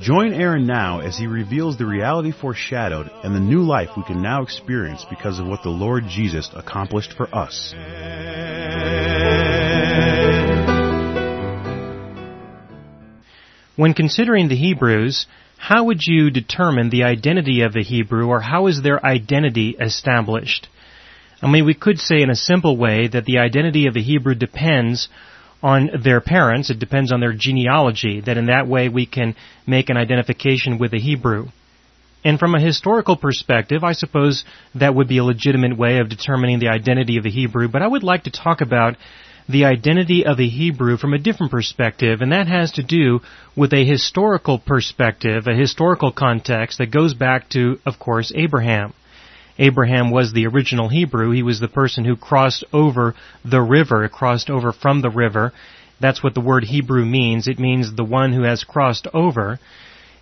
Join Aaron now as he reveals the reality foreshadowed and the new life we can now experience because of what the Lord Jesus accomplished for us. When considering the Hebrews, how would you determine the identity of a Hebrew or how is their identity established? I mean, we could say in a simple way that the identity of a Hebrew depends on their parents, it depends on their genealogy, that in that way we can make an identification with a Hebrew. And from a historical perspective, I suppose that would be a legitimate way of determining the identity of a Hebrew, but I would like to talk about the identity of a Hebrew from a different perspective, and that has to do with a historical perspective, a historical context that goes back to, of course, Abraham. Abraham was the original Hebrew. He was the person who crossed over the river, crossed over from the river. That's what the word Hebrew means. It means the one who has crossed over.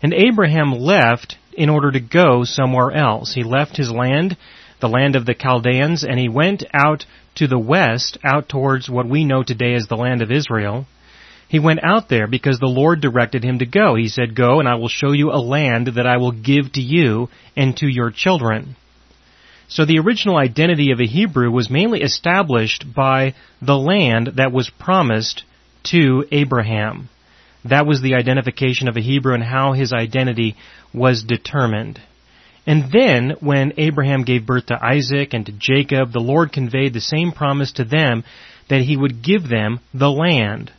And Abraham left in order to go somewhere else. He left his land, the land of the Chaldeans, and he went out to the west, out towards what we know today as the land of Israel. He went out there because the Lord directed him to go. He said, Go and I will show you a land that I will give to you and to your children. So the original identity of a Hebrew was mainly established by the land that was promised to Abraham. That was the identification of a Hebrew and how his identity was determined. And then, when Abraham gave birth to Isaac and to Jacob, the Lord conveyed the same promise to them that he would give them the land.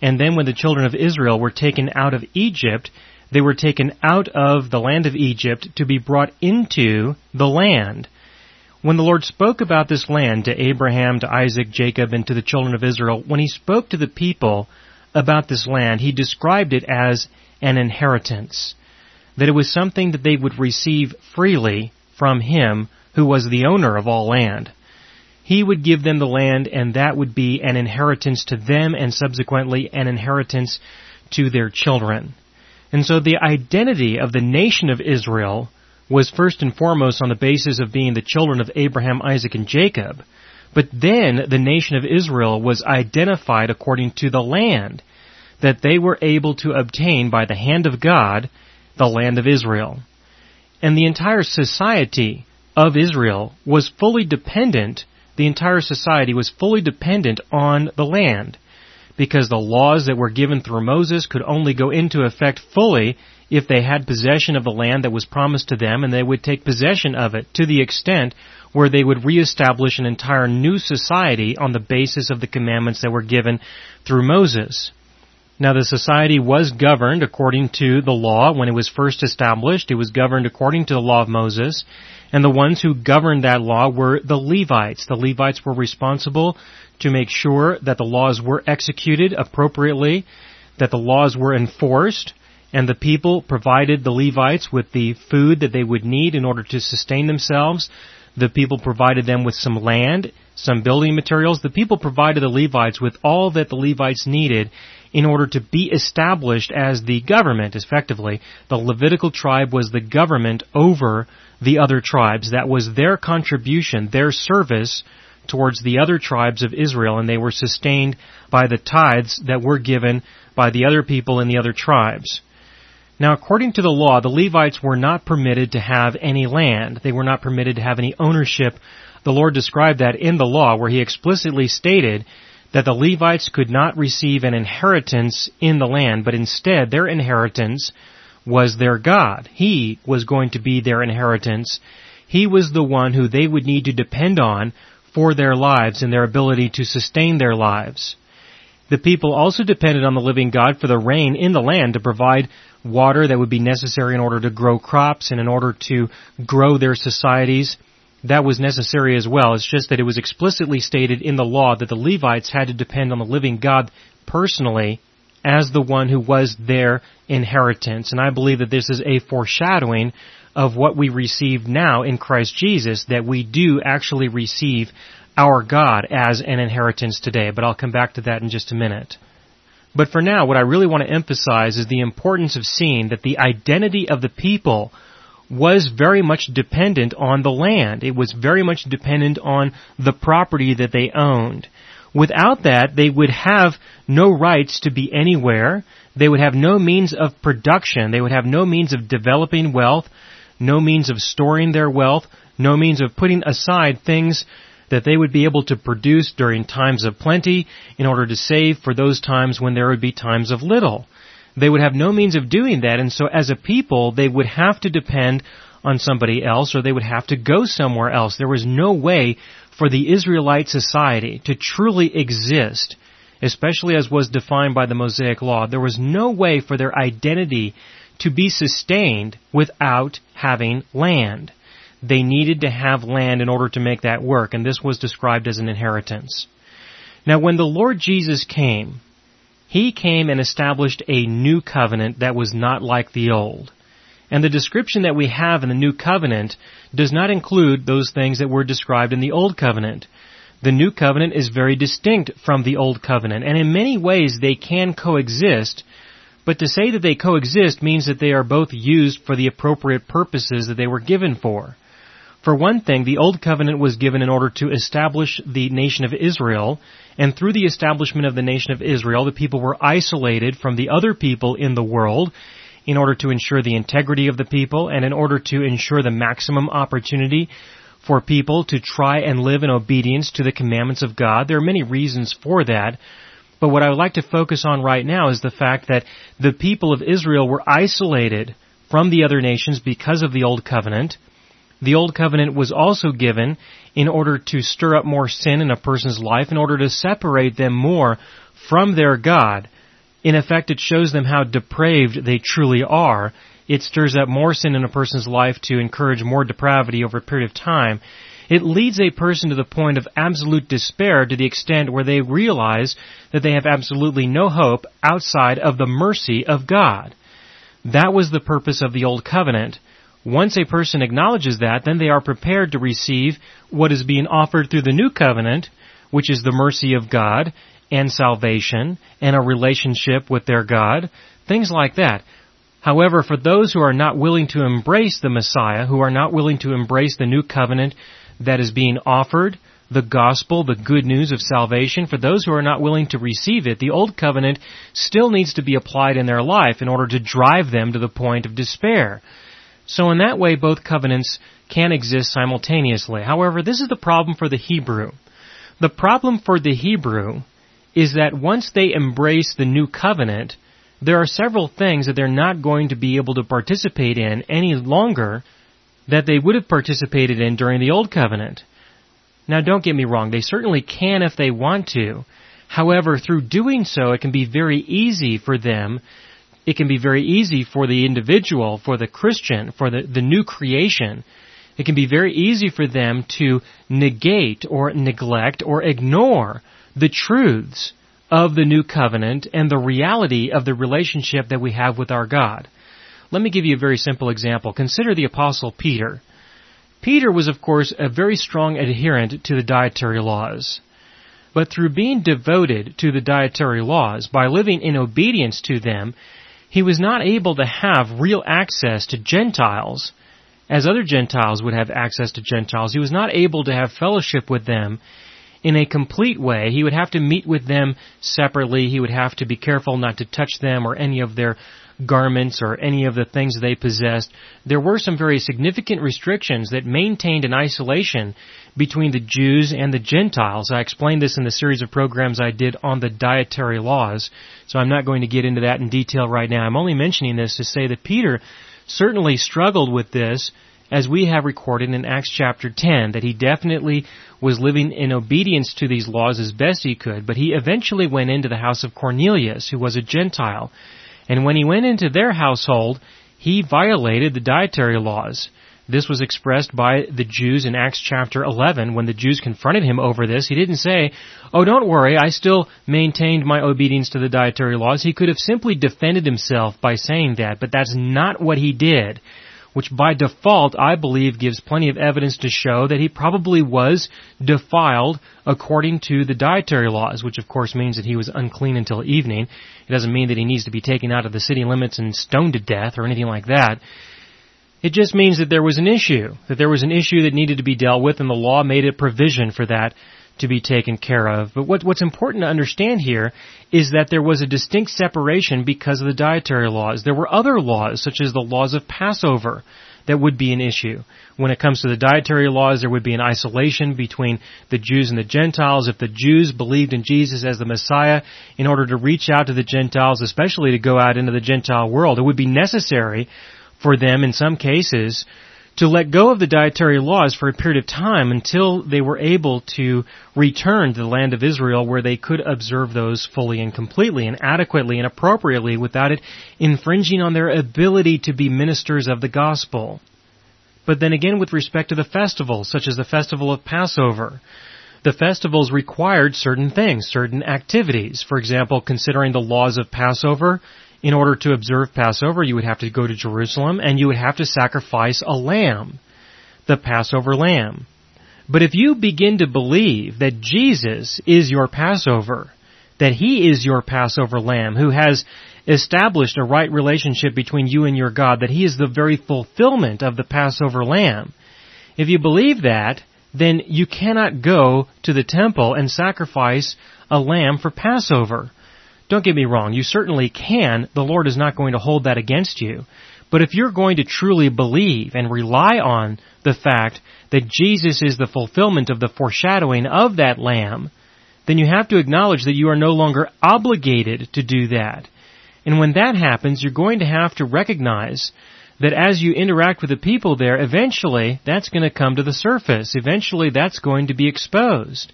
And then when the children of Israel were taken out of Egypt, they were taken out of the land of Egypt to be brought into the land. When the Lord spoke about this land to Abraham, to Isaac, Jacob, and to the children of Israel, when he spoke to the people about this land, he described it as an inheritance. That it was something that they would receive freely from him who was the owner of all land. He would give them the land and that would be an inheritance to them and subsequently an inheritance to their children. And so the identity of the nation of Israel was first and foremost on the basis of being the children of Abraham, Isaac, and Jacob. But then the nation of Israel was identified according to the land that they were able to obtain by the hand of God, the land of Israel. And the entire society of Israel was fully dependent, the entire society was fully dependent on the land. Because the laws that were given through Moses could only go into effect fully if they had possession of the land that was promised to them and they would take possession of it to the extent where they would reestablish an entire new society on the basis of the commandments that were given through Moses. Now the society was governed according to the law when it was first established. It was governed according to the law of Moses. And the ones who governed that law were the Levites. The Levites were responsible to make sure that the laws were executed appropriately, that the laws were enforced, and the people provided the Levites with the food that they would need in order to sustain themselves. The people provided them with some land, some building materials. The people provided the Levites with all that the Levites needed in order to be established as the government, effectively. The Levitical tribe was the government over the other tribes. That was their contribution, their service towards the other tribes of Israel, and they were sustained by the tithes that were given by the other people in the other tribes. Now, according to the law, the Levites were not permitted to have any land. They were not permitted to have any ownership. The Lord described that in the law where He explicitly stated that the Levites could not receive an inheritance in the land, but instead their inheritance was their God. He was going to be their inheritance. He was the one who they would need to depend on for their lives and their ability to sustain their lives. The people also depended on the living God for the rain in the land to provide water that would be necessary in order to grow crops and in order to grow their societies. That was necessary as well. It's just that it was explicitly stated in the law that the Levites had to depend on the living God personally as the one who was their inheritance. And I believe that this is a foreshadowing of what we receive now in Christ Jesus that we do actually receive our God as an inheritance today. But I'll come back to that in just a minute. But for now, what I really want to emphasize is the importance of seeing that the identity of the people was very much dependent on the land. It was very much dependent on the property that they owned. Without that, they would have no rights to be anywhere. They would have no means of production. They would have no means of developing wealth, no means of storing their wealth, no means of putting aside things that they would be able to produce during times of plenty in order to save for those times when there would be times of little. They would have no means of doing that, and so as a people, they would have to depend on somebody else or they would have to go somewhere else. There was no way for the Israelite society to truly exist, especially as was defined by the Mosaic Law. There was no way for their identity to be sustained without having land. They needed to have land in order to make that work, and this was described as an inheritance. Now when the Lord Jesus came, He came and established a new covenant that was not like the old. And the description that we have in the new covenant does not include those things that were described in the old covenant. The new covenant is very distinct from the old covenant, and in many ways they can coexist, but to say that they coexist means that they are both used for the appropriate purposes that they were given for. For one thing, the Old Covenant was given in order to establish the nation of Israel, and through the establishment of the nation of Israel, the people were isolated from the other people in the world in order to ensure the integrity of the people and in order to ensure the maximum opportunity for people to try and live in obedience to the commandments of God. There are many reasons for that. But what I would like to focus on right now is the fact that the people of Israel were isolated from the other nations because of the Old Covenant. The Old Covenant was also given in order to stir up more sin in a person's life, in order to separate them more from their God. In effect, it shows them how depraved they truly are. It stirs up more sin in a person's life to encourage more depravity over a period of time. It leads a person to the point of absolute despair to the extent where they realize that they have absolutely no hope outside of the mercy of God. That was the purpose of the Old Covenant. Once a person acknowledges that, then they are prepared to receive what is being offered through the new covenant, which is the mercy of God and salvation and a relationship with their God, things like that. However, for those who are not willing to embrace the Messiah, who are not willing to embrace the new covenant that is being offered, the gospel, the good news of salvation, for those who are not willing to receive it, the old covenant still needs to be applied in their life in order to drive them to the point of despair. So in that way, both covenants can exist simultaneously. However, this is the problem for the Hebrew. The problem for the Hebrew is that once they embrace the new covenant, there are several things that they're not going to be able to participate in any longer that they would have participated in during the old covenant. Now don't get me wrong, they certainly can if they want to. However, through doing so, it can be very easy for them it can be very easy for the individual, for the Christian, for the, the new creation, it can be very easy for them to negate or neglect or ignore the truths of the new covenant and the reality of the relationship that we have with our God. Let me give you a very simple example. Consider the apostle Peter. Peter was of course a very strong adherent to the dietary laws. But through being devoted to the dietary laws, by living in obedience to them, he was not able to have real access to Gentiles as other Gentiles would have access to Gentiles. He was not able to have fellowship with them in a complete way. He would have to meet with them separately. He would have to be careful not to touch them or any of their garments or any of the things they possessed. There were some very significant restrictions that maintained an isolation between the Jews and the Gentiles. I explained this in the series of programs I did on the dietary laws, so I'm not going to get into that in detail right now. I'm only mentioning this to say that Peter certainly struggled with this as we have recorded in Acts chapter 10, that he definitely was living in obedience to these laws as best he could, but he eventually went into the house of Cornelius, who was a Gentile. And when he went into their household, he violated the dietary laws. This was expressed by the Jews in Acts chapter 11 when the Jews confronted him over this. He didn't say, Oh, don't worry, I still maintained my obedience to the dietary laws. He could have simply defended himself by saying that, but that's not what he did. which by default I believe gives plenty of evidence to show that he probably was defiled according to the dietary laws, which of course means that he was unclean until evening. It doesn't mean that he needs to be taken out of the city limits and stoned to death or anything like that. It just means that there was an issue, that there was an issue that needed to be dealt with and the law made a provision for that to be taken care of. But what, what's important to understand here is that there was a distinct separation because of the dietary laws. There were other laws, such as the laws of Passover, that would be an issue. When it comes to the dietary laws, there would be an isolation between the Jews and the Gentiles. If the Jews believed in Jesus as the Messiah, in order to reach out to the Gentiles, especially to go out into the Gentile world, it would be necessary for them in some cases to let go of the dietary laws for a period of time until they were able to return to the land of Israel where they could observe those fully and completely and adequately and appropriately without it infringing on their ability to be ministers of the gospel. But then again with respect to the festivals, such as the festival of Passover, the festivals required certain things, certain activities. For example, considering the laws of Passover, in order to observe Passover, you would have to go to Jerusalem and you would have to sacrifice a lamb, the Passover lamb. But if you begin to believe that Jesus is your Passover, that He is your Passover lamb who has established a right relationship between you and your God, that He is the very fulfillment of the Passover lamb, if you believe that, then you cannot go to the temple and sacrifice a lamb for Passover. Don't get me wrong, you certainly can. The Lord is not going to hold that against you. But if you're going to truly believe and rely on the fact that Jesus is the fulfillment of the foreshadowing of that Lamb, then you have to acknowledge that you are no longer obligated to do that. And when that happens, you're going to have to recognize that as you interact with the people there, eventually that's going to come to the surface. Eventually that's going to be exposed.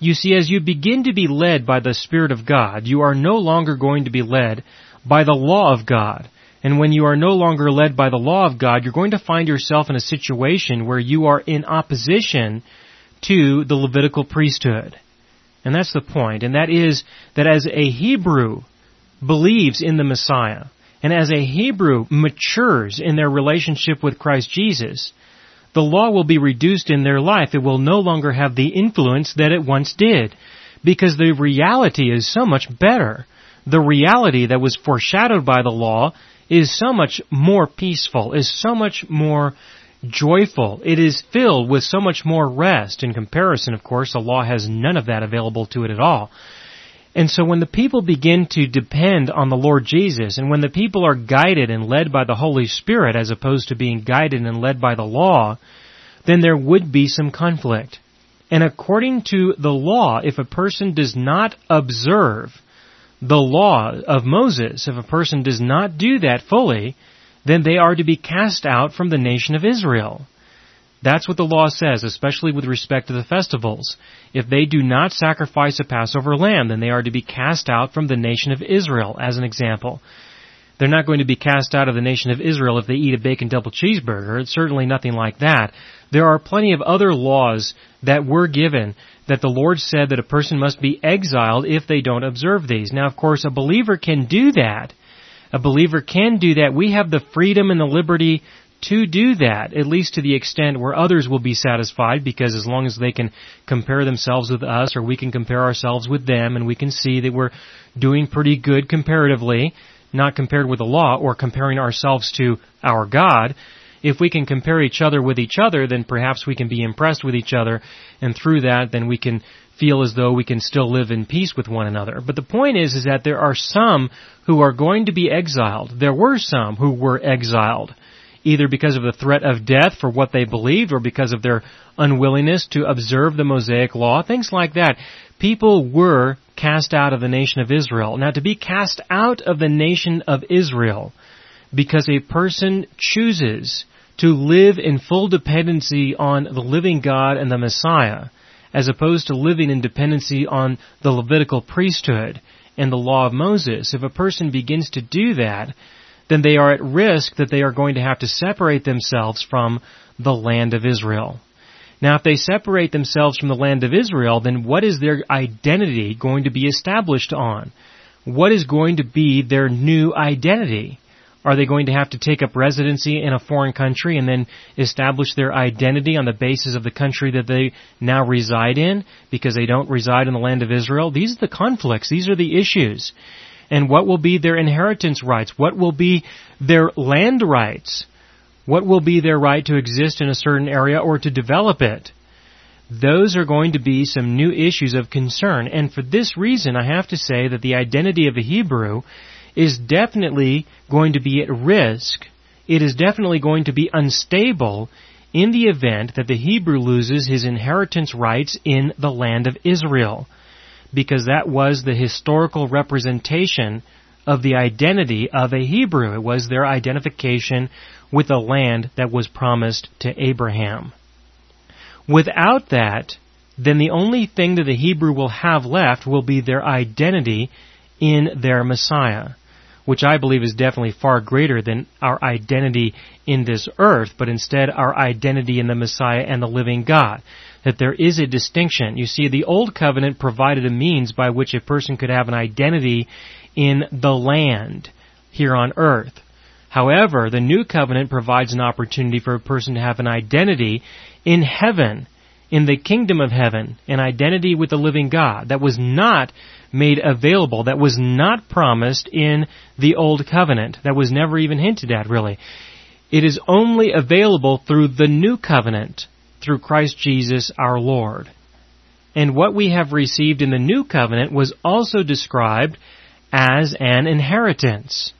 You see, as you begin to be led by the Spirit of God, you are no longer going to be led by the law of God. And when you are no longer led by the law of God, you're going to find yourself in a situation where you are in opposition to the Levitical priesthood. And that's the point. And that is that as a Hebrew believes in the Messiah, and as a Hebrew matures in their relationship with Christ Jesus, the law will be reduced in their life. It will no longer have the influence that it once did. Because the reality is so much better. The reality that was foreshadowed by the law is so much more peaceful, is so much more joyful. It is filled with so much more rest. In comparison, of course, the law has none of that available to it at all. And so when the people begin to depend on the Lord Jesus, and when the people are guided and led by the Holy Spirit as opposed to being guided and led by the law, then there would be some conflict. And according to the law, if a person does not observe the law of Moses, if a person does not do that fully, then they are to be cast out from the nation of Israel. That's what the law says, especially with respect to the festivals. If they do not sacrifice a Passover lamb, then they are to be cast out from the nation of Israel, as an example. They're not going to be cast out of the nation of Israel if they eat a bacon double cheeseburger. It's certainly nothing like that. There are plenty of other laws that were given that the Lord said that a person must be exiled if they don't observe these. Now, of course, a believer can do that. A believer can do that. We have the freedom and the liberty to do that, at least to the extent where others will be satisfied, because as long as they can compare themselves with us, or we can compare ourselves with them, and we can see that we're doing pretty good comparatively, not compared with the law, or comparing ourselves to our God, if we can compare each other with each other, then perhaps we can be impressed with each other, and through that, then we can feel as though we can still live in peace with one another. But the point is, is that there are some who are going to be exiled. There were some who were exiled either because of the threat of death for what they believed or because of their unwillingness to observe the Mosaic law, things like that. People were cast out of the nation of Israel. Now to be cast out of the nation of Israel because a person chooses to live in full dependency on the living God and the Messiah, as opposed to living in dependency on the Levitical priesthood and the law of Moses. If a person begins to do that, then they are at risk that they are going to have to separate themselves from the land of Israel. Now, if they separate themselves from the land of Israel, then what is their identity going to be established on? What is going to be their new identity? Are they going to have to take up residency in a foreign country and then establish their identity on the basis of the country that they now reside in because they don't reside in the land of Israel? These are the conflicts. These are the issues. And what will be their inheritance rights? What will be their land rights? What will be their right to exist in a certain area or to develop it? Those are going to be some new issues of concern. And for this reason, I have to say that the identity of a Hebrew is definitely going to be at risk. It is definitely going to be unstable in the event that the Hebrew loses his inheritance rights in the land of Israel. Because that was the historical representation of the identity of a Hebrew. It was their identification with the land that was promised to Abraham. Without that, then the only thing that the Hebrew will have left will be their identity in their Messiah which I believe is definitely far greater than our identity in this earth, but instead our identity in the Messiah and the living God. That there is a distinction. You see, the Old Covenant provided a means by which a person could have an identity in the land here on earth. However, the New Covenant provides an opportunity for a person to have an identity in heaven, in the kingdom of heaven, an identity with the living God that was not made available that was not promised in the Old Covenant, that was never even hinted at really. It is only available through the New Covenant, through Christ Jesus our Lord. And what we have received in the New Covenant was also described as an inheritance.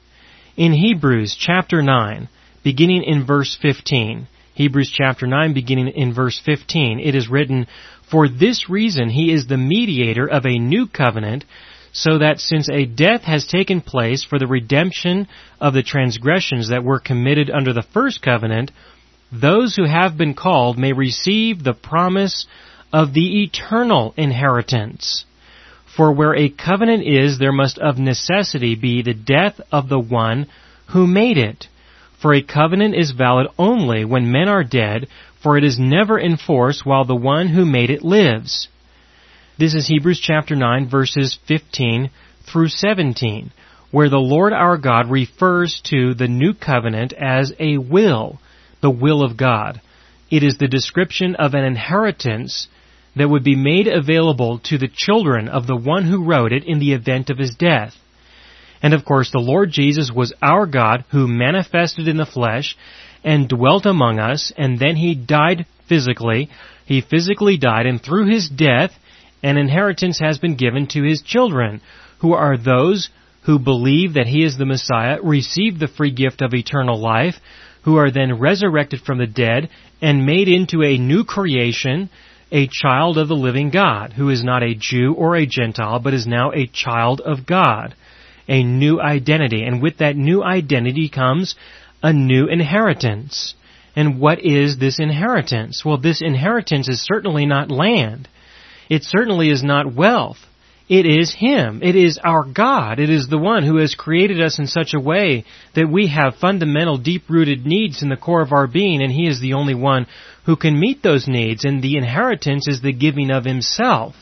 In Hebrews chapter 9, beginning in verse 15, Hebrews chapter 9 beginning in verse 15, it is written, for this reason he is the mediator of a new covenant, so that since a death has taken place for the redemption of the transgressions that were committed under the first covenant, those who have been called may receive the promise of the eternal inheritance. For where a covenant is, there must of necessity be the death of the one who made it. For a covenant is valid only when men are dead, for it is never in force while the one who made it lives. This is Hebrews chapter 9 verses 15 through 17, where the Lord our God refers to the new covenant as a will, the will of God. It is the description of an inheritance that would be made available to the children of the one who wrote it in the event of his death. And of course, the Lord Jesus was our God who manifested in the flesh and dwelt among us, and then he died physically. He physically died, and through his death, an inheritance has been given to his children, who are those who believe that he is the Messiah, receive the free gift of eternal life, who are then resurrected from the dead and made into a new creation, a child of the living God, who is not a Jew or a Gentile, but is now a child of God. A new identity. And with that new identity comes a new inheritance. And what is this inheritance? Well, this inheritance is certainly not land. It certainly is not wealth. It is Him. It is our God. It is the one who has created us in such a way that we have fundamental, deep-rooted needs in the core of our being, and He is the only one who can meet those needs, and the inheritance is the giving of Himself.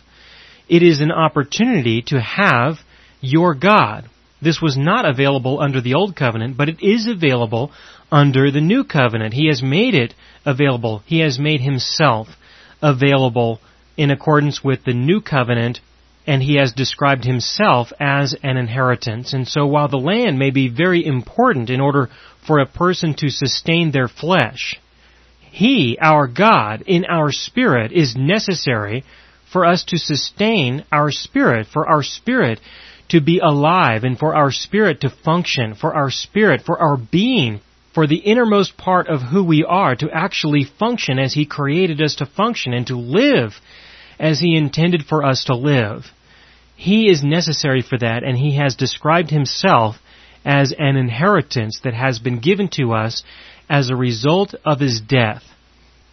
It is an opportunity to have your God. This was not available under the Old Covenant, but it is available under the New Covenant. He has made it available. He has made Himself available in accordance with the New Covenant, and He has described Himself as an inheritance. And so while the land may be very important in order for a person to sustain their flesh, He, our God, in our spirit, is necessary for us to sustain our spirit, for our spirit to be alive and for our spirit to function, for our spirit, for our being, for the innermost part of who we are to actually function as He created us to function and to live as He intended for us to live. He is necessary for that and He has described Himself as an inheritance that has been given to us as a result of His death.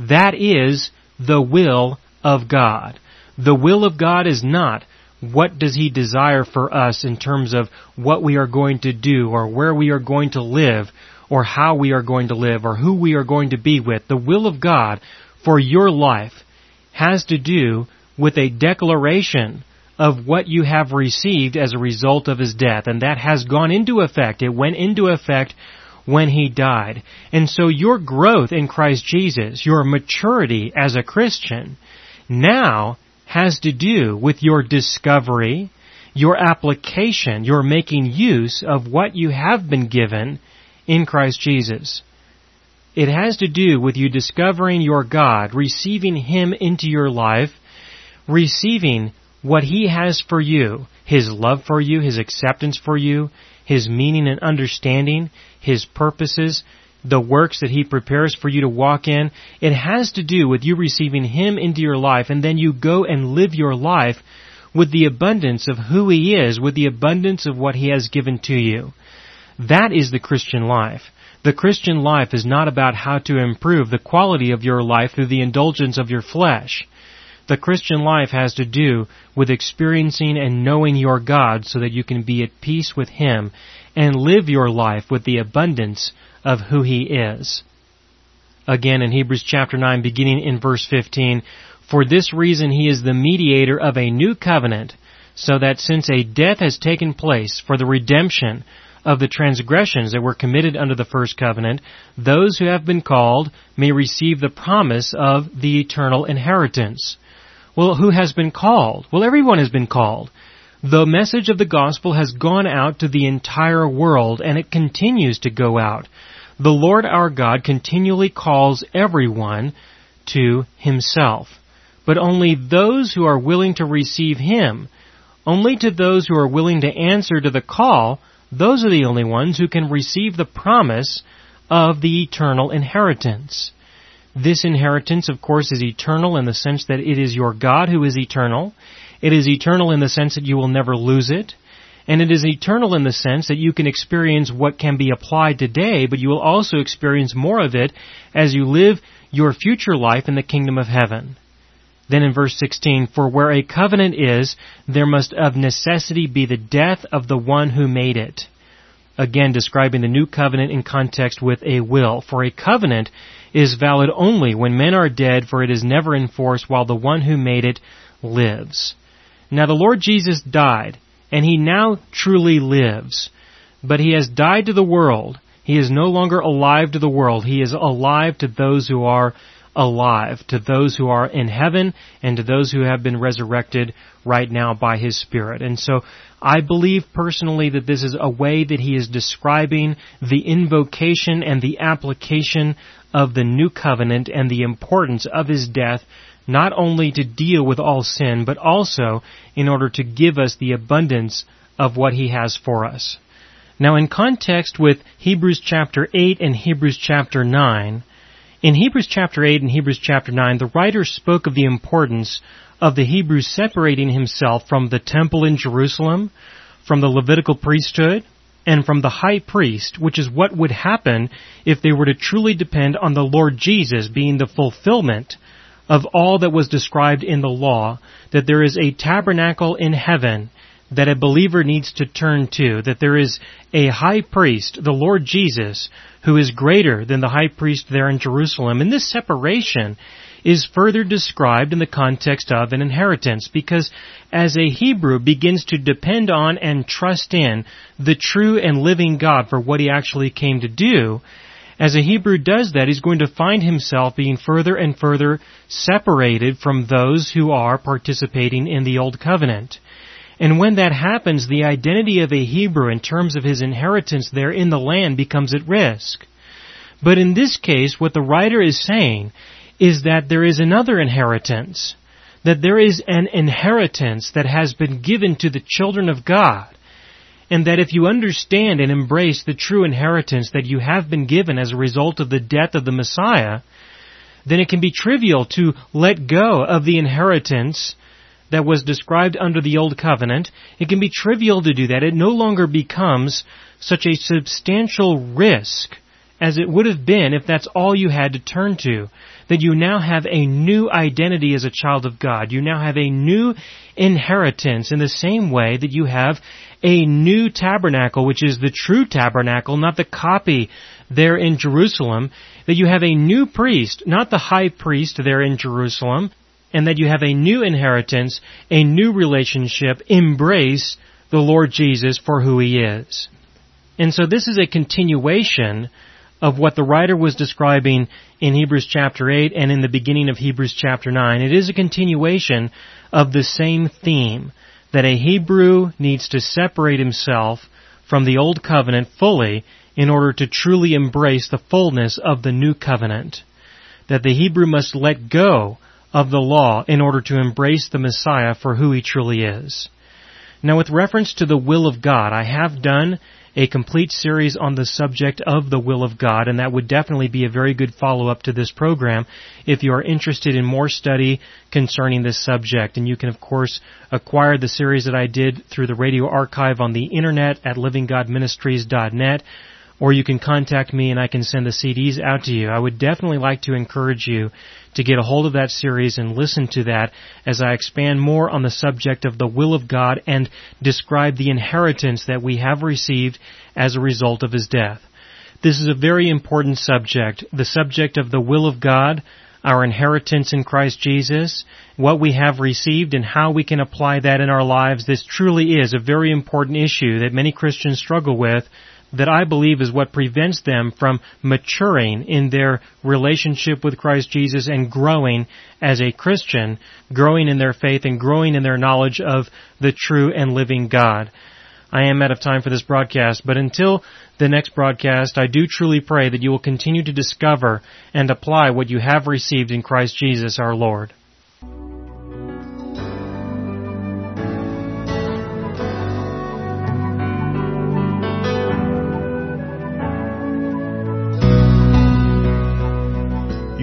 That is the will of God. The will of God is not what does He desire for us in terms of what we are going to do or where we are going to live or how we are going to live or who we are going to be with. The will of God for your life has to do with a declaration of what you have received as a result of his death, and that has gone into effect. It went into effect when he died. And so your growth in Christ Jesus, your maturity as a Christian, now has to do with your discovery, your application, your making use of what you have been given in Christ Jesus. It has to do with you discovering your God, receiving Him into your life, receiving what He has for you, His love for you, His acceptance for you, His meaning and understanding, His purposes, the works that He prepares for you to walk in. It has to do with you receiving Him into your life and then you go and live your life with the abundance of who He is, with the abundance of what He has given to you. That is the Christian life. The Christian life is not about how to improve the quality of your life through the indulgence of your flesh. The Christian life has to do with experiencing and knowing your God so that you can be at peace with Him and live your life with the abundance of who He is. Again in Hebrews chapter 9 beginning in verse 15, For this reason He is the mediator of a new covenant, so that since a death has taken place for the redemption of the transgressions that were committed under the first covenant, those who have been called may receive the promise of the eternal inheritance. Well, who has been called? Well, everyone has been called. The message of the gospel has gone out to the entire world and it continues to go out. The Lord our God continually calls everyone to Himself. But only those who are willing to receive Him, only to those who are willing to answer to the call, those are the only ones who can receive the promise of the eternal inheritance. This inheritance, of course, is eternal in the sense that it is your God who is eternal. It is eternal in the sense that you will never lose it. And it is eternal in the sense that you can experience what can be applied today, but you will also experience more of it as you live your future life in the kingdom of heaven. Then in verse 16, for where a covenant is, there must of necessity be the death of the one who made it. Again, describing the new covenant in context with a will. For a covenant is valid only when men are dead, for it is never enforced while the one who made it lives. Now the Lord Jesus died, and he now truly lives. But he has died to the world. He is no longer alive to the world. He is alive to those who are alive, to those who are in heaven, and to those who have been resurrected right now by His Spirit. And so, I believe personally that this is a way that He is describing the invocation and the application of the new covenant and the importance of His death not only to deal with all sin, but also in order to give us the abundance of what He has for us. Now in context with Hebrews chapter 8 and Hebrews chapter 9, in Hebrews chapter 8 and Hebrews chapter 9, the writer spoke of the importance of the Hebrews separating himself from the temple in Jerusalem, from the Levitical priesthood, and from the high priest, which is what would happen if they were to truly depend on the Lord Jesus being the fulfillment of all that was described in the law, that there is a tabernacle in heaven that a believer needs to turn to, that there is a high priest, the Lord Jesus, who is greater than the high priest there in Jerusalem. And this separation is further described in the context of an inheritance because as a Hebrew begins to depend on and trust in the true and living God for what he actually came to do, as a Hebrew does that, he's going to find himself being further and further separated from those who are participating in the Old Covenant. And when that happens, the identity of a Hebrew in terms of his inheritance there in the land becomes at risk. But in this case, what the writer is saying is that there is another inheritance. That there is an inheritance that has been given to the children of God. And that if you understand and embrace the true inheritance that you have been given as a result of the death of the Messiah, then it can be trivial to let go of the inheritance that was described under the Old Covenant, it can be trivial to do that. It no longer becomes such a substantial risk as it would have been if that's all you had to turn to. That you now have a new identity as a child of God. You now have a new inheritance in the same way that you have a new tabernacle, which is the true tabernacle, not the copy there in Jerusalem. That you have a new priest, not the high priest there in Jerusalem, and that you have a new inheritance, a new relationship, embrace the Lord Jesus for who He is. And so this is a continuation of what the writer was describing in Hebrews chapter 8 and in the beginning of Hebrews chapter 9. It is a continuation of the same theme that a Hebrew needs to separate himself from the old covenant fully in order to truly embrace the fullness of the new covenant. That the Hebrew must let go of the law in order to embrace the Messiah for who he truly is. Now with reference to the will of God, I have done a complete series on the subject of the will of God, and that would definitely be a very good follow-up to this program if you are interested in more study concerning this subject. And you can, of course, acquire the series that I did through the radio archive on the internet at livinggodministries.net or you can contact me and I can send the CDs out to you. I would definitely like to encourage you to get a hold of that series and listen to that as I expand more on the subject of the will of God and describe the inheritance that we have received as a result of His death. This is a very important subject, the subject of the will of God, our inheritance in Christ Jesus, what we have received and how we can apply that in our lives. This truly is a very important issue that many Christians struggle with that I believe is what prevents them from maturing in their relationship with Christ Jesus and growing as a Christian, growing in their faith and growing in their knowledge of the true and living God. I am out of time for this broadcast, but until the next broadcast, I do truly pray that you will continue to discover and apply what you have received in Christ Jesus our Lord.